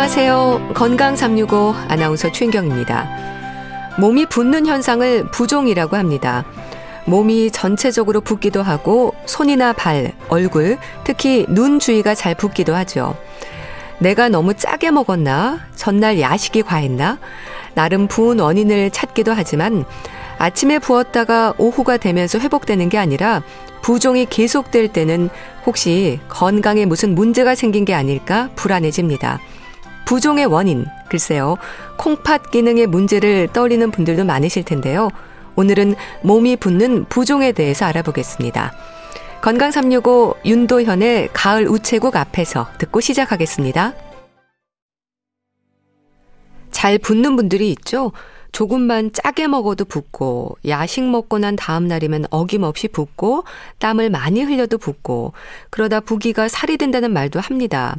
안녕하세요. 건강 365 아나운서 최인경입니다. 몸이 붓는 현상을 부종이라고 합니다. 몸이 전체적으로 붓기도 하고 손이나 발, 얼굴, 특히 눈 주위가 잘 붓기도 하죠. 내가 너무 짜게 먹었나? 전날 야식이 과했나? 나름 부은 원인을 찾기도 하지만 아침에 부었다가 오후가 되면서 회복되는 게 아니라 부종이 계속될 때는 혹시 건강에 무슨 문제가 생긴 게 아닐까 불안해집니다. 부종의 원인, 글쎄요. 콩팥 기능의 문제를 떠올리는 분들도 많으실 텐데요. 오늘은 몸이 붓는 부종에 대해서 알아보겠습니다. 건강 365 윤도현의 가을 우체국 앞에서 듣고 시작하겠습니다. 잘 붓는 분들이 있죠? 조금만 짜게 먹어도 붓고, 야식 먹고 난 다음 날이면 어김없이 붓고, 땀을 많이 흘려도 붓고, 그러다 부기가 살이 된다는 말도 합니다.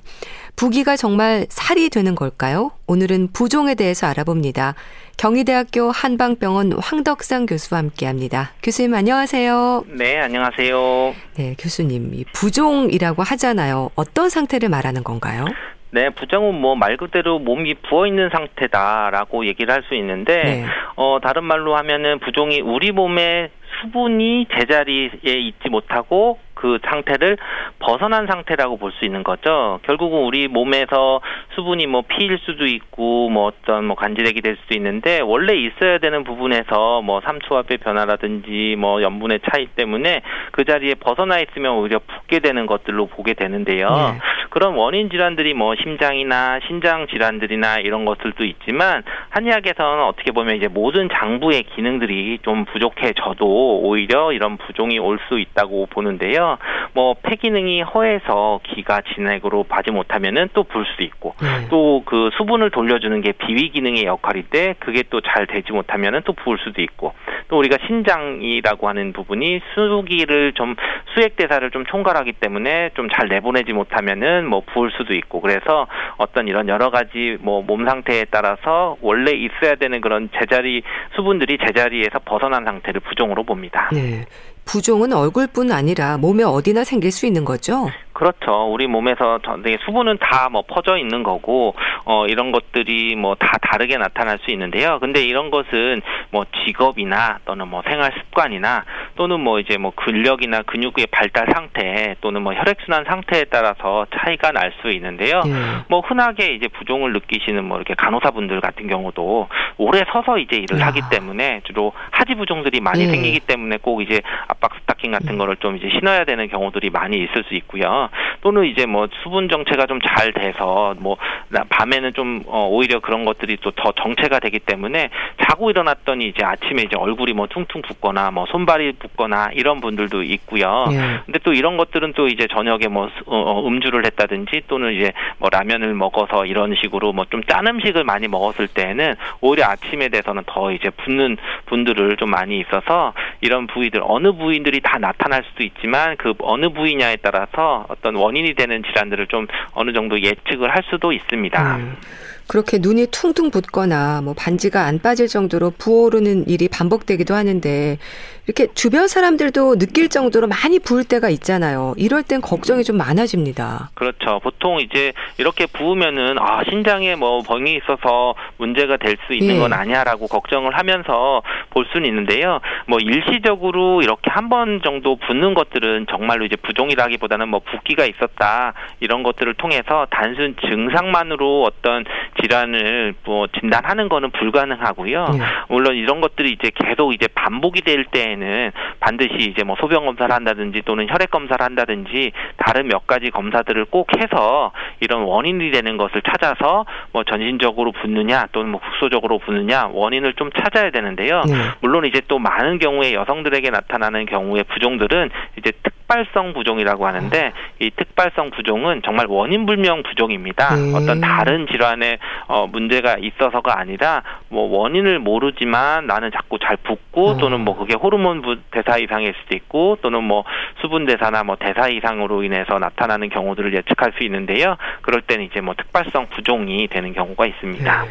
부기가 정말 살이 되는 걸까요? 오늘은 부종에 대해서 알아봅니다. 경희대학교 한방병원 황덕상 교수와 함께 합니다. 교수님 안녕하세요. 네, 안녕하세요. 네, 교수님. 부종이라고 하잖아요. 어떤 상태를 말하는 건가요? 네, 부종은 뭐 말 그대로 몸이 부어 있는 상태다라고 얘기를 할 수 있는데 네. 어 다른 말로 하면은 부종이 우리 몸에 수분이 제자리에 있지 못하고 그 상태를 벗어난 상태라고 볼 수 있는 거죠. 결국은 우리 몸에서 수분이 뭐 피일 수도 있고 뭐 어떤 뭐 간지렉이 될 수도 있는데 원래 있어야 되는 부분에서 뭐 삼투압의 변화라든지 뭐 염분의 차이 때문에 그 자리에 벗어나 있으면 오히려 붓게 되는 것들로 보게 되는데요. 네. 그런 원인 질환들이 뭐 심장이나 신장 질환들이나 이런 것들도 있지만 한의학에서는 어떻게 보면 이제 모든 장부의 기능들이 좀 부족해져도 오히려 이런 부종이 올 수 있다고 보는데요. 뭐 폐기능이 허해서 기가 진액으로 빠지 못하면은 또 불 수 있고 네. 또그 수분을 돌려주는 게 비위 기능의 역할인데 그게 또 잘 되지 못하면은 또 부을 수도 있고 또 우리가 신장이라고 하는 부분이 수기를 좀 수액 대사를 좀 총괄하기 때문에 좀 잘 내보내지 못하면은 뭐 부을 수도 있고 그래서 어떤 이런 여러 가지 뭐 몸 상태에 따라서 원래 있어야 되는 그런 제자리 수분들이 제자리에서 벗어난 상태를 부종으로 봅니다. 네. 부종은 얼굴뿐 아니라 몸에 어디나 생길 수 있는 거죠? 그렇죠. 우리 몸에서 전에 수분은 다 뭐 퍼져 있는 거고 어 이런 것들이 뭐 다 다르게 나타날 수 있는데요. 근데 이런 것은 뭐 직업이나 또는 뭐 생활 습관이나 또는 뭐 이제 뭐 근력이나 근육의 발달 상태 또는 뭐 혈액 순환 상태에 따라서 차이가 날 수 있는데요. 예. 뭐 흔하게 이제 부종을 느끼시는 뭐 이렇게 간호사분들 같은 경우도 오래 서서 이제 일을 야. 하기 때문에 주로 하지 부종들이 많이 예. 생기기 때문에 꼭 이제 압박 스타킹 같은 음. 거를 좀 이제 신어야 되는 경우들이 많이 있을 수 있고요. 또는 이제 뭐 수분 정체가 좀 잘 돼서 뭐 밤에는 좀 어, 오히려 그런 것들이 또 더 정체가 되기 때문에 자고 일어났더니 이제 아침에 이제 얼굴이 뭐 퉁퉁 붓거나 뭐 손발이 붓거나 이런 분들도 있고요. 예. 근데 또 이런 것들은 또 이제 저녁에 뭐 어, 어, 음주를 했다든지 또는 이제 뭐 라면을 먹어서 이런 식으로 뭐 좀 짠 음식을 많이 먹었을 때는 오히려 아침에 돼서는 더 이제 붓는 분들을 좀 많이 있어서 이런 부위들 어느 부위 들이 다 나타날 수도 있지만 그 어느 부위냐에 따라서 어떤 원인이 되는 질환들을 좀 어느 정도 예측을 할 수도 있습니다. 음. 그렇게 눈이 퉁퉁 붓거나 뭐 반지가 안 빠질 정도로 부어오르는 일이 반복되기도 하는데 이렇게 주변 사람들도 느낄 정도로 많이 부을 때가 있잖아요. 이럴 땐 걱정이 좀 많아집니다. 그렇죠. 보통 이제 이렇게 부으면은 아 신장에 뭐 병이 있어서 문제가 될 수 있는 예. 건 아니야라고 걱정을 하면서 볼 수는 있는데요. 뭐 일시적으로 이렇게 한 번 정도 붓는 것들은 정말로 이제 부종이라기보다는 뭐 붓기가 있었다 이런 것들을 통해서 단순 증상만으로 어떤 질환을 뭐 진단하는 거는 불가능하고요. 예. 물론 이런 것들이 이제 계속 이제 반복이 될 때에는 반드시 이제 뭐 소변 검사를 한다든지 또는 혈액 검사를 한다든지 다른 몇 가지 검사들을 꼭 해서 이런 원인이 되는 것을 찾아서 뭐 전신적으로 붓느냐 또는 뭐 국소적으로 붓느냐 원인을 좀 찾아야 되는데요. 예. 물론 이제 또 많은 경우에 여성들에게 나타나는 경우에 부종들은 이제 특발성 부종이라고 하는데 이 특발성 부종은 정말 원인 불명 부종입니다. 네. 어떤 다른 질환에 어, 문제가 있어서가 아니라 뭐 원인을 모르지만 나는 자꾸 잘 붓고 어. 또는 뭐 그게 호르몬 대사 이상일 수도 있고 또는 뭐 수분 대사나 뭐 대사 이상으로 인해서 나타나는 경우들을 예측할 수 있는데요. 그럴 때는 이제 뭐 특발성 부종이 되는 경우가 있습니다. 네.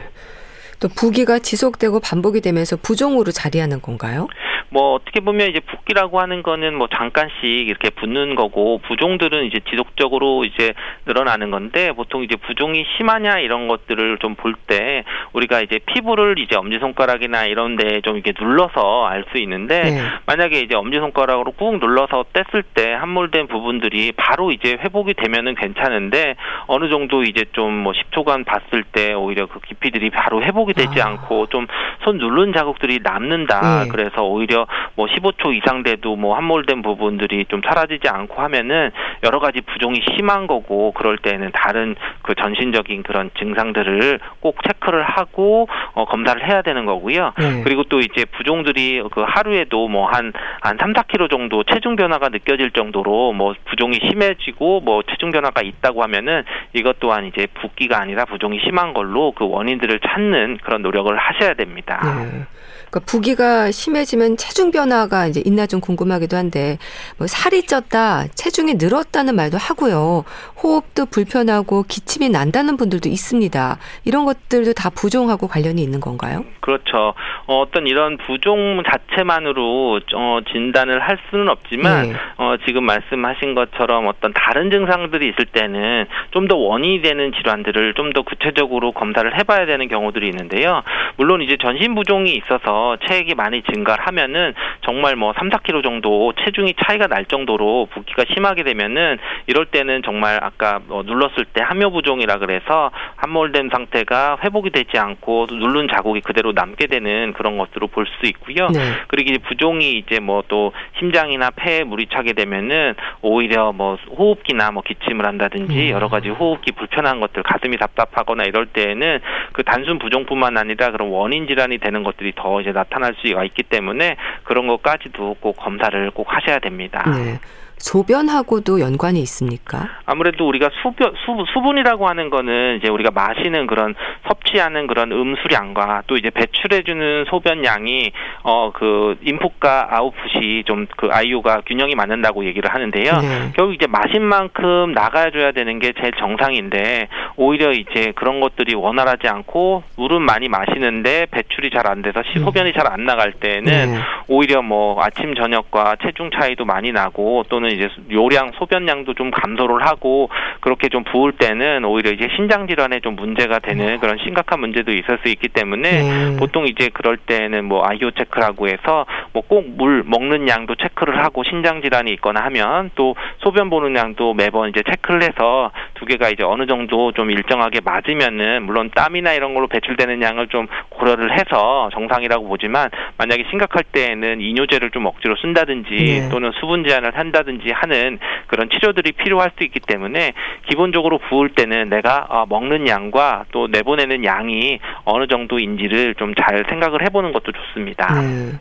또 부기가 지속되고 반복이 되면서 부종으로 자리하는 건가요? 뭐 어떻게 보면 이제 붓기라고 하는 거는 뭐 잠깐씩 이렇게 붓는 거고 부종들은 이제 지속적으로 이제 늘어나는 건데 보통 이제 부종이 심하냐 이런 것들을 좀 볼 때 우리가 이제 피부를 이제 엄지 손가락이나 이런 데 좀 이렇게 눌러서 알 수 있는데 네. 만약에 이제 엄지 손가락으로 꾹 눌러서 뗐을 때 함몰된 부분들이 바로 이제 회복이 되면은 괜찮은데 어느 정도 이제 좀 뭐 10초간 봤을 때 오히려 그 깊이들이 바로 회복이 되지 아. 않고 좀 손 누른 자국들이 남는다. 네. 그래서 오히려 뭐 15초 이상 돼도 뭐 함몰된 부분들이 좀 사라지지 않고 하면은 여러 가지 부종이 심한 거고 그럴 때는 다른 그 전신적인 그런 증상들을 꼭 체크를 하고 어, 검사를 해야 되는 거고요. 네. 그리고 또 이제 부종들이 그 하루에도 뭐한한 3, 4kg 정도 체중 변화가 느껴질 정도로 뭐 부종이 심해지고 뭐 체중 변화가 있다고 하면은 이것 또한 이제 붓기가 아니라 부종이 심한 걸로 그 원인들을 찾는 그런 노력을 하셔야 됩니다. 네. 그러니까 부기가 심해지면 체중 변화가 이제 있나 좀 궁금하기도 한데 뭐 살이 쪘다, 체중이 늘었다는 말도 하고요. 호흡도 불편하고 기침이 난다는 분들도 있습니다. 이런 것들도 다 부종하고 관련이 있는 건가요? 그렇죠. 어, 떤 이런 부종 자체만으로 어, 진단을 할 수는 없지만 네. 어, 지금 말씀하신 것처럼 어떤 다른 증상들이 있을 때는 좀 더 원인이 되는 질환들을 좀 더 구체적으로 검사를 해봐야 되는 경우들이 있는데 요. 물론 이제 전신 부종이 있어서 체액이 많이 증가를 하면은 정말 뭐 3, 4kg 정도 체중이 차이가 날 정도로 붓기가 심하게 되면은 이럴 때는 정말 아까 뭐 눌렀을 때 함유 부종이라 그래서 함몰된 상태가 회복이 되지 않고 누른 자국이 그대로 남게 되는 그런 것으로 볼 수 있고요. 네. 그리고 부종이 이제 뭐 또 심장이나 폐에 물이 차게 되면은 오히려 뭐 호흡기나 뭐 기침을 한다든지 음. 여러 가지 호흡기 불편한 것들 가슴이 답답하거나 이럴 때에는 그 단순 부종뿐만 아니라 그런 원인 질환이 되는 것들이 더 이제 나타날 수가 있기 때문에 그런 것까지도 꼭 검사를 꼭 하셔야 됩니다. 네. 소변하고도 연관이 있습니까? 아무래도 우리가 수변 수, 수분이라고 하는 거는 이제 우리가 마시는 그런 섭취하는 그런 음수량과 또 이제 배출해주는 소변량이 어 그 인풋과 아웃풋이 좀 그 아이유가 균형이 맞는다고 얘기를 하는데요. 네. 결국 이제 마신 만큼 나가줘야 되는 게 제일 정상인데 오히려 이제 그런 것들이 원활하지 않고 물은 많이 마시는데 배출이 잘 안 돼서 음. 소변이 잘 안 나갈 때는 네. 오히려 뭐 아침 저녁과 체중 차이도 많이 나고 또는 이제 요량 소변량도 좀 감소를 하고 그렇게 좀 부을 때는 오히려 이제 신장 질환에 좀 문제가 되는 그런 심각한 문제도 있을 수 있기 때문에 네. 보통 이제 그럴 때는 뭐 아이오 체크라고 해서 뭐 꼭 물 먹는 양도 체크를 하고 신장 질환이 있거나 하면 또 소변 보는 양도 매번 이제 체크를 해서 두 개가 이제 어느 정도 좀 일정하게 맞으면은 물론 땀이나 이런 걸로 배출되는 양을 좀 고려를 해서 정상이라고 보지만 만약에 심각할 때에는 이뇨제를 좀 억지로 쓴다든지 네. 또는 수분 제한을 한다든지 한다든지 하는 그런 치료들이 필요할 수 있기 때문에 기본적으로 부을 때는 내가 아, 먹는 양과 또 내보내는 양이 어느 정도인지를 좀 잘 생각을 해보는 것도 좋습니다. 네.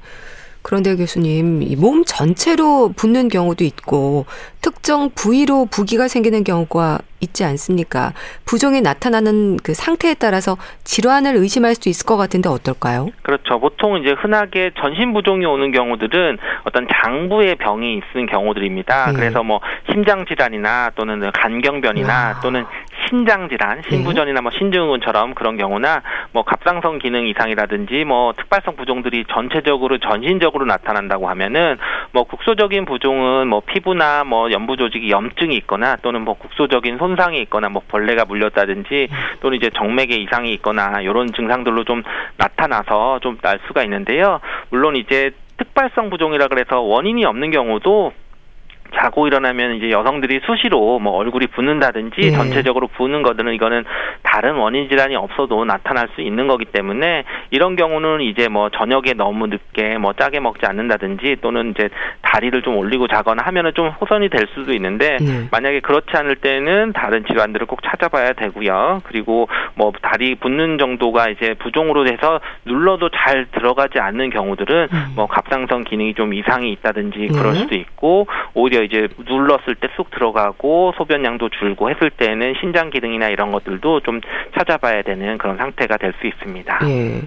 그런데 교수님, 몸 전체로 붓는 경우도 있고 특정 부위로 부기가 생기는 경우가 있지 않습니까? 부종이 나타나는 그 상태에 따라서 질환을 의심할 수 있을 것 같은데 어떨까요? 그렇죠. 보통 이제 흔하게 전신 부종이 오는 경우들은 어떤 장부의 병이 있는 경우들입니다. 네. 그래서 뭐 심장 질환이나 또는 간경변이나 와. 또는 신장 질환, 신부전이나 뭐 신증후군처럼 그런 경우나 뭐 갑상선 기능 이상이라든지 뭐 특발성 부종들이 전체적으로 전신적으로 나타난다고 하면은 뭐 국소적인 부종은 뭐 피부나 뭐 연부 조직이 염증이 있거나 또는 뭐 국소적인 손 상이 있거나 뭐 벌레가 물렸다든지 또는 이제 정맥에 이상이 있거나 이런 증상들로 좀 나타나서 좀 날 수가 있는데요. 물론 이제 특발성 부종이라 그래서 원인이 없는 경우도 자고 일어나면 이제 여성들이 수시로 뭐 얼굴이 붓는다든지 예. 전체적으로 부는 것들은 이거는 다른 원인 질환이 없어도 나타날 수 있는 거기 때문에 이런 경우는 이제 뭐 저녁에 너무 늦게 뭐 짜게 먹지 않는다든지 또는 이제 다리를 좀 올리고 자거나 하면은 좀 호선이 될 수도 있는데 예. 만약에 그렇지 않을 때는 다른 질환들을 꼭 찾아봐야 되고요. 그리고 뭐 다리 붓는 정도가 이제 부종으로 돼서 눌러도 잘 들어가지 않는 경우들은 음. 뭐 갑상선 기능이 좀 이상이 있다든지 그럴 예. 수도 있고 오히려 오히려 이제 눌렀을 때 쑥 들어가고 소변량도 줄고 했을 때는 신장 기능이나 이런 것들도 좀 찾아봐야 되는 그런 상태가 될 수 있습니다. 예.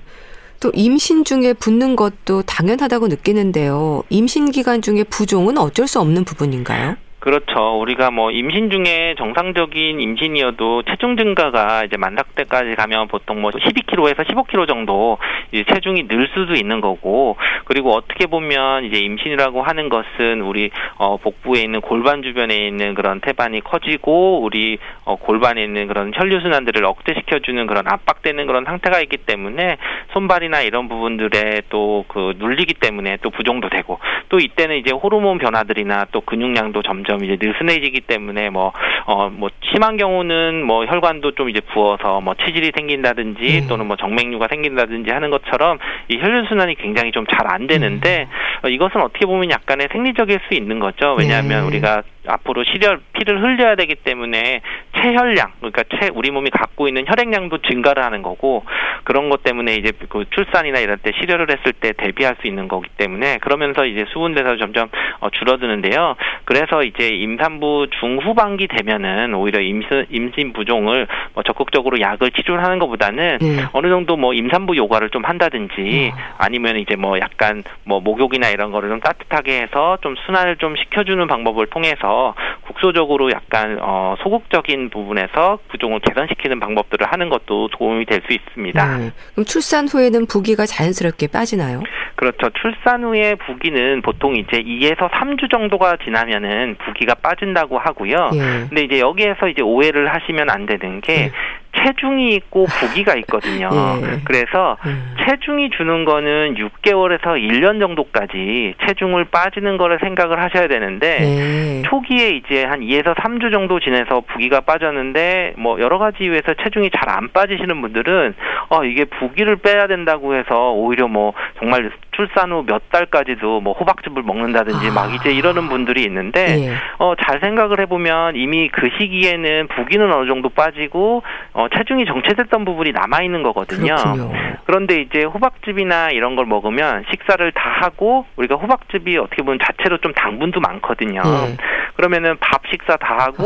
또 임신 중에 붓는 것도 당연하다고 느끼는데요. 임신 기간 중에 부종은 어쩔 수 없는 부분인가요? 그렇죠. 우리가 뭐 임신 중에 정상적인 임신이어도 체중 증가가 이제 만삭 때까지 가면 보통 뭐 12kg에서 15kg 정도 이제 체중이 늘 수도 있는 거고 그리고 어떻게 보면 이제 임신이라고 하는 것은 우리 어 복부에 있는 골반 주변에 있는 그런 태반이 커지고 우리 어 골반에 있는 그런 혈류 순환들을 억제시켜 주는 그런 압박되는 그런 상태가 있기 때문에 손발이나 이런 부분들에 또 그 눌리기 때문에 또 부종도 되고 또 이때는 이제 호르몬 변화들이나 또 근육량도 점점 점점 이제 느슨해지기 때문에 뭐 어 뭐 심한 경우는 뭐 혈관도 좀 이제 부어서 뭐 치질이 생긴다든지 음. 또는 뭐 정맥류가 생긴다든지 하는 것처럼 이 혈류 순환이 굉장히 좀 잘 안 되는데 음. 어, 이것은 어떻게 보면 약간의 생리적일 수 있는 거죠. 왜냐하면 네. 우리가 앞으로 시절 피를 흘려야 되기 때문에 체혈량 그러니까 체 우리 몸이 갖고 있는 혈액량도 증가를 하는 거고 그런 것 때문에 이제 그 출산이나 이럴 때 시려를 했을 때 대비할 수 있는 거기 때문에 그러면서 이제 수분 대사도 점점 어, 줄어드는데요. 그래서 이제 임산부 중후반기 되면은 오히려 임신 임신 부종을 뭐 적극적으로 약을 치료하는 것보다는 네. 어느 정도 뭐 임산부 요가를 좀 한다든지 어. 아니면 이제 뭐 약간 뭐 목욕이나 이런 거를 좀 따뜻하게 해서 좀 순환을 좀 시켜주는 방법을 통해서 국소적으로 약간 어, 소극적인 부분에서 부종을 개선시키는 방법들을 하는 것도 도움이 될 수 있습니다. 네. 그럼 출산 후에는 부기가 자연스럽게 빠지나요? 그렇죠. 출산 후에 부기는 보통 이제 2에서 3주 정도가 지나면은 부기가 빠진다고 하고요. 예. 근데 이제 여기에서 이제 오해를 하시면 안 되는 게 예. 체중이 있고 부기가 있거든요. 예. 그래서 음. 체중이 주는 거는 6개월에서 1년 정도까지 체중을 빠지는 거를 생각을 하셔야 되는데 예. 초기에 이제 한 2에서 3주 정도 지내서 부기가 빠졌는데 뭐 여러 가지 이유에서 체중이 잘 안 빠지시는 분들은 어 이게 부기를 빼야 된다고 해서 오히려 뭐 정말 출산 후 몇 달까지도 뭐 호박즙을 먹는다든지 아. 막 이제 이러는 분들이 있는데 예. 어잘 생각을 해보면 이미 그 시기에는 부기는 어느 정도 빠지고 어 체중이 정체됐던 부분이 남아 있는 거거든요. 그렇군요. 그런데 이제 호박즙이나 이런 걸 먹으면 식사를 다 하고 우리가 호박즙이 어떻게 보면 자체로 좀 당분도 많거든요. 예. 그러면은 밥 식사 다 하고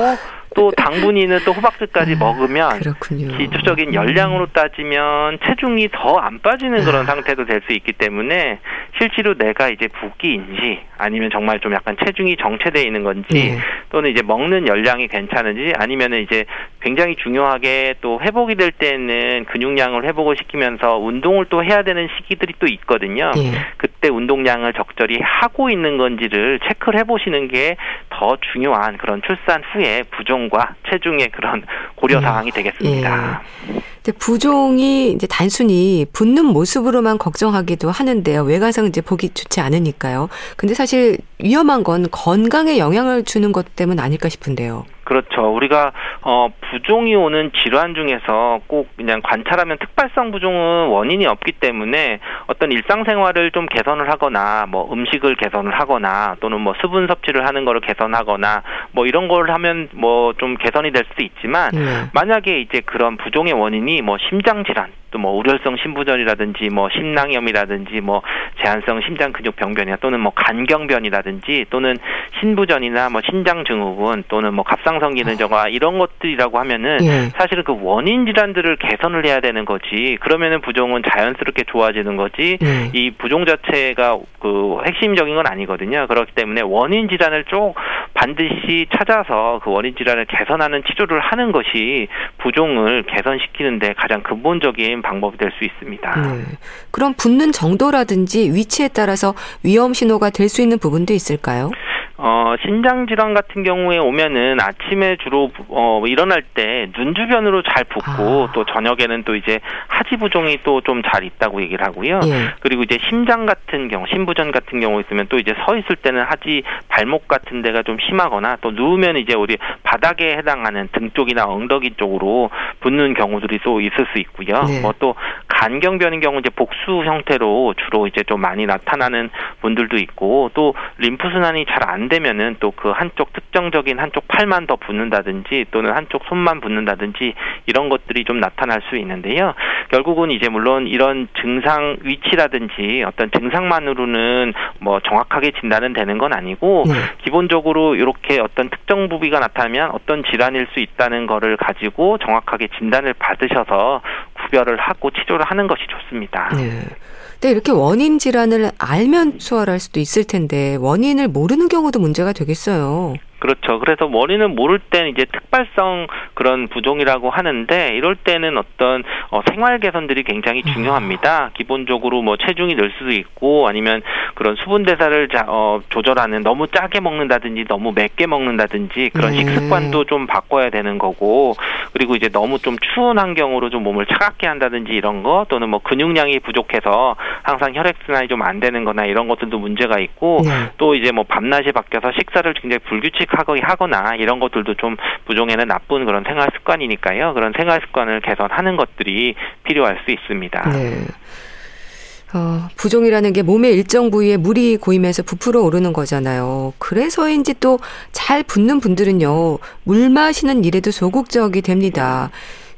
또 당분이 또 호박즙까지 아, 먹으면 그렇군요. 기초적인 열량으로 따지면 체중이 더 안 빠지는 그런 아. 상태도 될 수 있기 때문에 실제로 내가 이제 붓기인지 아니면 정말 좀 약간 체중이 정체되어 있는 건지 네. 또는 이제 먹는 열량이 괜찮은지 아니면은 이제 굉장히 중요하게 또 회복이 될 때는 근육량을 회복을 시키면서 운동을 또 해야 되는 시기들이 또 있거든요. 네. 그때 운동량을 적절히 하고 있는 건지를 체크를 해보시는 게 더 중요한 그런 출산 후에 부종과 체중의 그런 고려 사항이 되겠습니다. 예. 부종이 이제 단순히 붓는 모습으로만 걱정하기도 하는데요. 외관상 이제 보기 좋지 않으니까요. 근데 사실 위험한 건 건강에 영향을 주는 것 때문 아닐까 싶은데요. 그렇죠. 우리가 어 부종이 오는 질환 중에서 꼭 그냥 관찰하면 특발성 부종은 원인이 없기 때문에 어떤 일상생활을 좀 개선을 하거나 뭐 음식을 개선을 하거나 또는 뭐 수분 섭취를 하는 거를 개선하거나 뭐 이런 걸 하면 뭐 좀 개선이 될 수도 있지만 네. 만약에 이제 그런 부종의 원인이 뭐 심장 질환 또 뭐 우려성 심부전이라든지 뭐 심낭염이라든지 뭐 제한성 심장 근육 병변이나 또는 뭐 간경변이라든지 또는 신부전이나 뭐 신장 증후군 또는 뭐 갑상선 기능 저하 이런 것들이라고 하면은 예. 사실은 그 원인 질환들을 개선을 해야 되는 거지. 그러면은 부종은 자연스럽게 좋아지는 거지. 예. 이 부종 자체가 그 핵심적인 건 아니거든요. 그렇기 때문에 원인 질환을 쭉 반드시 찾아서 그 원인 질환을 개선하는 치료를 하는 것이 부종을 개선시키는데 가장 근본적인 방법이 될 수 있습니다. 네. 그럼 붓는 정도라든지 위치에 따라서 위험 신호가 될 수 있는 부분도 있을까요? 어, 신장 질환 같은 경우에 오면은 아침에 주로 어, 일어날 때 눈 주변으로 잘 붓고 아. 또 저녁에는 또 이제 하지 부종이 또 좀 잘 있다고 얘기를 하고요. 예. 그리고 이제 심장 같은 경우, 심부전 같은 경우 있으면 또 이제 서 있을 때는 하지 발목 같은 데가 좀 심하거나 또 누우면 이제 우리 바닥에 해당하는 등 쪽이나 엉덩이 쪽으로 붓는 경우들이 또 있을 수 있고요. 예. 뭐또 간경변인 경우 이제 복수 형태로 주로 이제 좀 많이 나타나는 분들도 있고 또 림프 순환이 잘 안 되면은 또 그 한쪽 특정적인 한쪽 팔만 더 붓는다든지 또는 한쪽 손만 붓는다든지 이런 것들이 좀 나타날 수 있는데요. 결국은 이제 물론 이런 증상 위치라든지 어떤 증상만으로는 뭐 정확하게 진단은 되는 건 아니고 네. 기본적으로 이렇게 어떤 특정 부위가 나타나면 어떤 질환일 수 있다는 거를 가지고 정확하게 진단을 받으셔서 구별을 하고 치료를 하는 것이 좋습니다. 네. 근데 이렇게 원인 질환을 알면 수월할 수도 있을 텐데 원인을 모르는 경우도 문제가 되겠어요. 그렇죠. 그래서 원인을 모를 때는 이제 특발성 그런 부종이라고 하는데 이럴 때는 어떤 어, 생활 개선들이 굉장히 음. 중요합니다. 기본적으로 뭐 체중이 늘 수도 있고 아니면 그런 수분 대사를 자, 어, 조절하는 너무 짜게 먹는다든지 너무 맵게 먹는다든지 그런 네. 식습관도 좀 바꿔야 되는 거고 그리고 이제 너무 좀 추운 환경으로 좀 몸을 차갑게 한다든지 이런 거 또는 뭐 근육량이 부족해서 항상 혈액 순환이 좀 안 되는 거나 이런 것들도 문제가 있고 네. 또 이제 뭐 밤낮이 바뀌어서 식사를 굉장히 불규칙 하거나 이런 것들도 좀 부종에는 나쁜 그런 생활 습관이니까요. 그런 생활 습관을 개선하는 것들이 필요할 수 있습니다. 네. 어, 부종이라는 게 몸의 일정 부위에 물이 고이면서 부풀어 오르는 거잖아요. 그래서인지 또잘 붓는 분들은요, 물 마시는 일에도 소극적이 됩니다.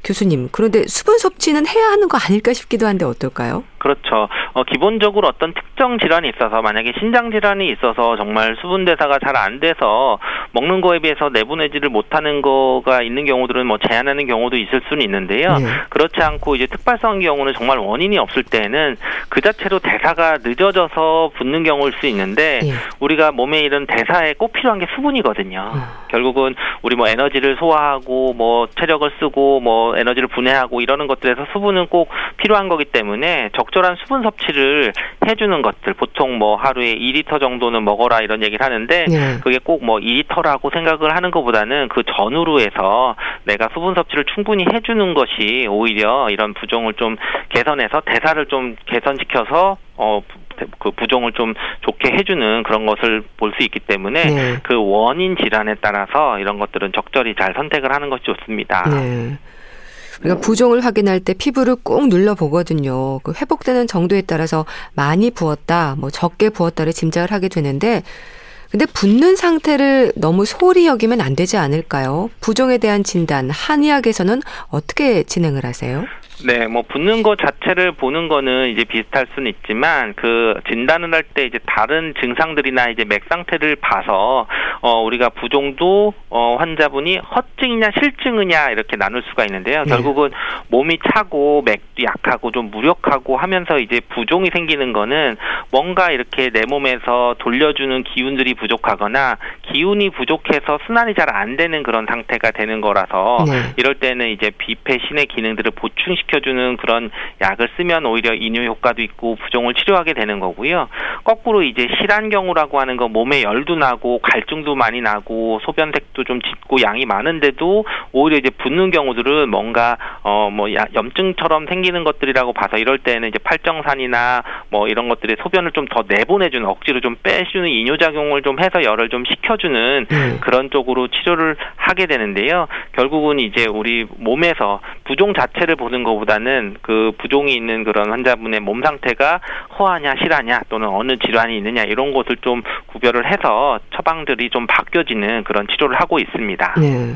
교수님, 그런데 수분 섭취는 해야 하는 거 아닐까 싶기도 한데 어떨까요? 그렇죠. 어, 기본적으로 어떤 특정 질환이 있어서 만약에 신장 질환이 있어서 정말 수분 대사가 잘 안 돼서 먹는 거에 비해서 내보내지를 못하는 거가 있는 경우들은 뭐 제한하는 경우도 있을 수는 있는데요. 네. 그렇지 않고 이제 특발성 경우는 정말 원인이 없을 때는 그 자체로 대사가 늦어져서 붓는 경우일 수 있는데 네. 우리가 몸에 이런 대사에 꼭 필요한 게 수분이거든요. 음. 결국은 우리 뭐 에너지를 소화하고 뭐 체력을 쓰고 뭐 에너지를 분해하고 이러는 것들에서 수분은 꼭 필요한 거기 때문에 적 적절한 수분 섭취를 해주는 것들 보통 뭐 하루에 2리터 정도는 먹어라 이런 얘기를 하는데 네. 그게 꼭 뭐 2리터라고 생각을 하는 것보다는 그 전후로 해서 내가 수분 섭취를 충분히 해주는 것이 오히려 이런 부종을 좀 개선해서 대사를 좀 개선시켜서 어, 그 부종을 좀 좋게 해주는 그런 것을 볼 수 있기 때문에 네. 그 원인 질환에 따라서 이런 것들은 적절히 잘 선택을 하는 것이 좋습니다. 네. 우리가 부종을 확인할 때 피부를 꼭 눌러 보거든요. 그 회복되는 정도에 따라서 많이 부었다, 뭐 적게 부었다를 짐작을 하게 되는데 근데 붓는 상태를 너무 소홀히 여기면 안 되지 않을까요? 부종에 대한 진단, 한의학에서는 어떻게 진행을 하세요? 네, 뭐 붓는 것 자체를 보는 거는 이제 비슷할 수는 있지만 그 진단을 할 때 이제 다른 증상들이나 이제 맥 상태를 봐서 어 우리가 부종도 어 환자분이 허증이냐 실증이냐 이렇게 나눌 수가 있는데요. 네. 결국은 몸이 차고 맥도 약하고 좀 무력하고 하면서 이제 부종이 생기는 거는 뭔가 이렇게 내 몸에서 돌려주는 기운들이 부족하거나 기운이 부족해서 순환이 잘 안 되는 그런 상태가 되는 거라서 네. 이럴 때는 이제 비폐 신의 기능들을 보충시 시켜주는 그런 약을 쓰면 오히려 이뇨 효과도 있고 부종을 치료하게 되는 거고요. 거꾸로 이제 실한 경우라고 하는 건 몸에 열도 나고 갈증도 많이 나고 소변색도 좀 짙고 양이 많은데도 오히려 이제 붓는 경우들은 뭔가 어 뭐 염증처럼 생기는 것들이라고 봐서 이럴 때는 이제 팔정산이나 뭐 이런 것들이 소변을 좀 더 내보내주는 억지로 좀 빼주는 이뇨작용을 좀 해서 열을 좀 식혀주는 음. 그런 쪽으로 치료를 하게 되는데요. 결국은 이제 우리 몸에서 부종 자체를 보는 거 보다는 그 부종이 있는 그런 환자분의 몸 상태가 허하냐 실하냐 또는 어느 질환이 있느냐 이런 것을 좀 구별을 해서 처방들이 좀 바뀌어지는 그런 치료를 하고 있습니다. 네.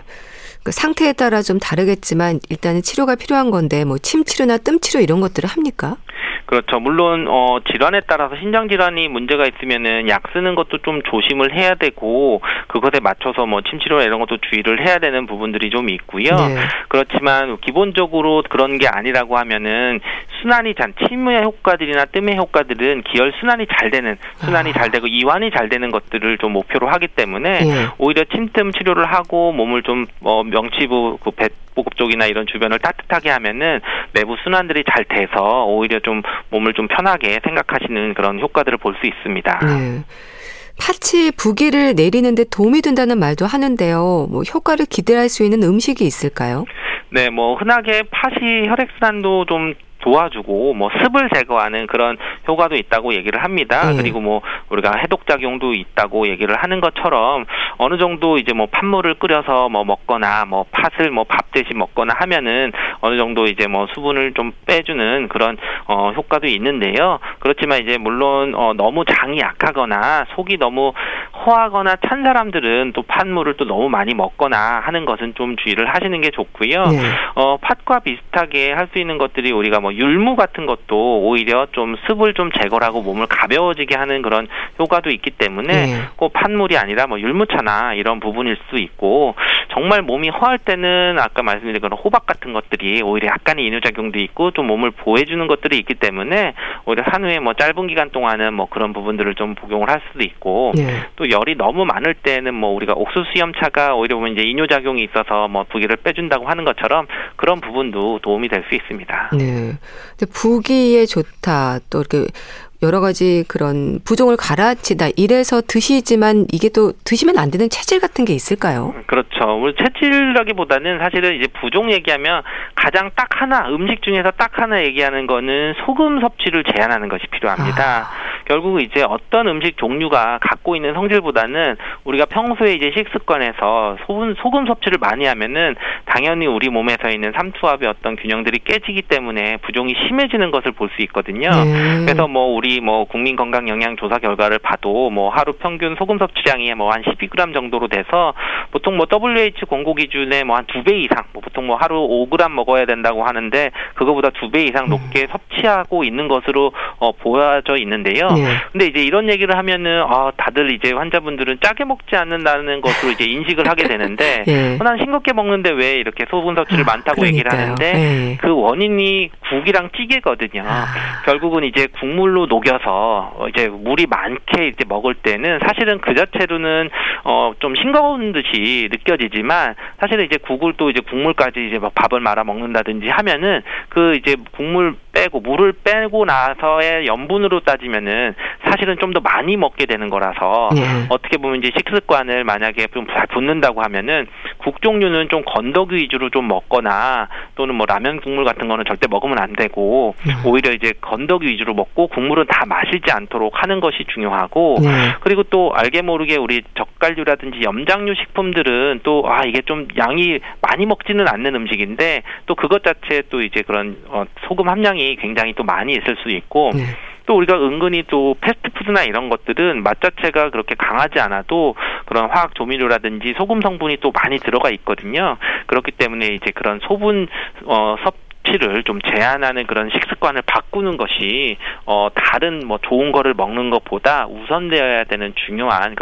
그 상태에 따라 좀 다르겠지만 일단은 치료가 필요한 건데 뭐 침 치료나 뜸 치료 이런 것들을 합니까? 그렇죠. 물론 어 질환에 따라서 신장 질환이 문제가 있으면은 약 쓰는 것도 좀 조심을 해야 되고 그것에 맞춰서 뭐 침치료나 이런 것도 주의를 해야 되는 부분들이 좀 있고요. 네. 그렇지만 기본적으로 그런 게 아니라고 하면은 순환이 잘 침의 효과들이나 뜸의 효과들은 기혈 순환이 잘 되는 순환이 아. 잘 되고 이완이 잘 되는 것들을 좀 목표로 하기 때문에 네. 오히려 침뜸 치료를 하고 몸을 좀뭐 명치부 그 배 보급 쪽이나 이런 주변을 따뜻하게 하면은 내부 순환들이 잘 돼서 오히려 좀 몸을 좀 편하게 생각하시는 그런 효과들을 볼 수 있습니다. 네. 파치 부기를 내리는데 도움이 된다는 말도 하는데요. 뭐 효과를 기대할 수 있는 음식이 있을까요? 네, 뭐 흔하게 팥이 혈액순환도 좀 도와주고 뭐 습을 제거하는 그런 효과도 있다고 얘기를 합니다. 음. 그리고 뭐 우리가 해독 작용도 있다고 얘기를 하는 것처럼 어느 정도 이제 뭐 팥물을 끓여서 뭐 먹거나 뭐 팥을 뭐 밥 대신 먹거나 하면은 어느 정도 이제 뭐 수분을 좀 빼주는 그런 어 효과도 있는데요. 그렇지만 이제 물론 어 너무 장이 약하거나 속이 너무 허하거나 찬 사람들은 또 팥물을 또 너무 많이 먹거나 하는 것은 좀 주의를 하시는 게 좋고요. 네. 어 팥과 비슷하게 할 수 있는 것들이 우리가 뭐뭐 율무 같은 것도 오히려 좀 습을 좀 제거하고 몸을 가벼워지게 하는 그런 효과도 있기 때문에 네. 꼭 판물이 아니라 뭐 율무차나 이런 부분일 수 있고 정말 몸이 허할 때는 아까 말씀드린 그런 호박 같은 것들이 오히려 약간의 이뇨작용도 있고 좀 몸을 보호해주는 것들이 있기 때문에 오히려 산후에 뭐 짧은 기간 동안은 뭐 그런 부분들을 좀 복용을 할 수도 있고 네. 또 열이 너무 많을 때는 뭐 우리가 옥수수 염차가 오히려 보면 이제 이뇨 작용이 있어서 뭐 부기를 빼준다고 하는 것처럼 그런 부분도 도움이 될 수 있습니다. 네. 근데 부기에 좋다 또 이렇게 여러 가지 그런 부종을 갈아치다 이래서 드시지만 이게 또 드시면 안 되는 체질 같은 게 있을까요? 그렇죠. 우리 체질이라기보다는 사실은 이제 부종 얘기하면 가장 딱 하나 음식 중에서 딱 하나 얘기하는 거는 소금 섭취를 제한하는 것이 필요합니다. 아. 결국 이제 어떤 음식 종류가 갖고 있는 성질보다는 우리가 평소에 이제 식습관에서 소금 소금 섭취를 많이 하면은 당연히 우리 몸에서 있는 삼투압의 어떤 균형들이 깨지기 때문에 부종이 심해지는 것을 볼 수 있거든요. 네. 그래서 뭐 우리 뭐 국민 건강 영양 조사 결과를 봐도 뭐 하루 평균 소금 섭취량이 뭐 한 12g 정도로 돼서 보통 뭐 WHO 권고 기준에 뭐 한 두 배 이상 뭐 보통 뭐 하루 5g 먹어야 된다고 하는데 그거보다 두 배 이상 높게 음. 섭취하고 있는 것으로 어 보여져 있는데요. 네. 근데 이제 이런 얘기를 하면은 아 다들 이제 환자분들은 짜게 먹지 않는다는 것으로 이제 인식을 하게 되는데 네. 난 싱겁게 먹는데 왜 이렇게 소금 섭취를 아, 많다고 그러니까요. 얘기를 하는데 네. 그 원인이 국이랑 찌개거든요. 아. 결국은 이제 국물로 녹 여서 이제 물이 많게 이제 먹을 때는 사실은 그 자체로는 어 좀 싱거운 듯이 느껴지지만 사실은 이제 국을 또 이제 국물까지 이제 막 밥을 말아 먹는다든지 하면은 그 이제 국물 빼고 물을 빼고 나서의 염분으로 따지면은 사실은 좀 더 많이 먹게 되는 거라서 네. 어떻게 보면 이제 식습관을 만약에 좀 잘 붙는다고 하면은 국 종류는 좀 건더기 위주로 좀 먹거나 또는 뭐 라면 국물 같은 거는 절대 먹으면 안 되고 네. 오히려 이제 건더기 위주로 먹고 국물은 다 마시지 않도록 하는 것이 중요하고 네. 그리고 또 알게 모르게 우리 젓갈류라든지 염장류 식품들은 또 아 이게 좀 양이 많이 먹지는 않는 음식인데 또 그것 자체 또 이제 그런 어, 소금 함량이 굉장히 또 많이 있을 수 있고 네. 또 우리가 은근히 또 패스트푸드나 이런 것들은 맛 자체가 그렇게 강하지 않아도 그런 화학 조미료라든지 소금 성분이 또 많이 들어가 있거든요. 그렇기 때문에 이제 그런 소분 어, 섭 섭취를 좀 제한하는 그런 식습관을 바꾸는 것이 어 다른 뭐 좋은 거를 먹는 것보다 우선되어야 되는 중요한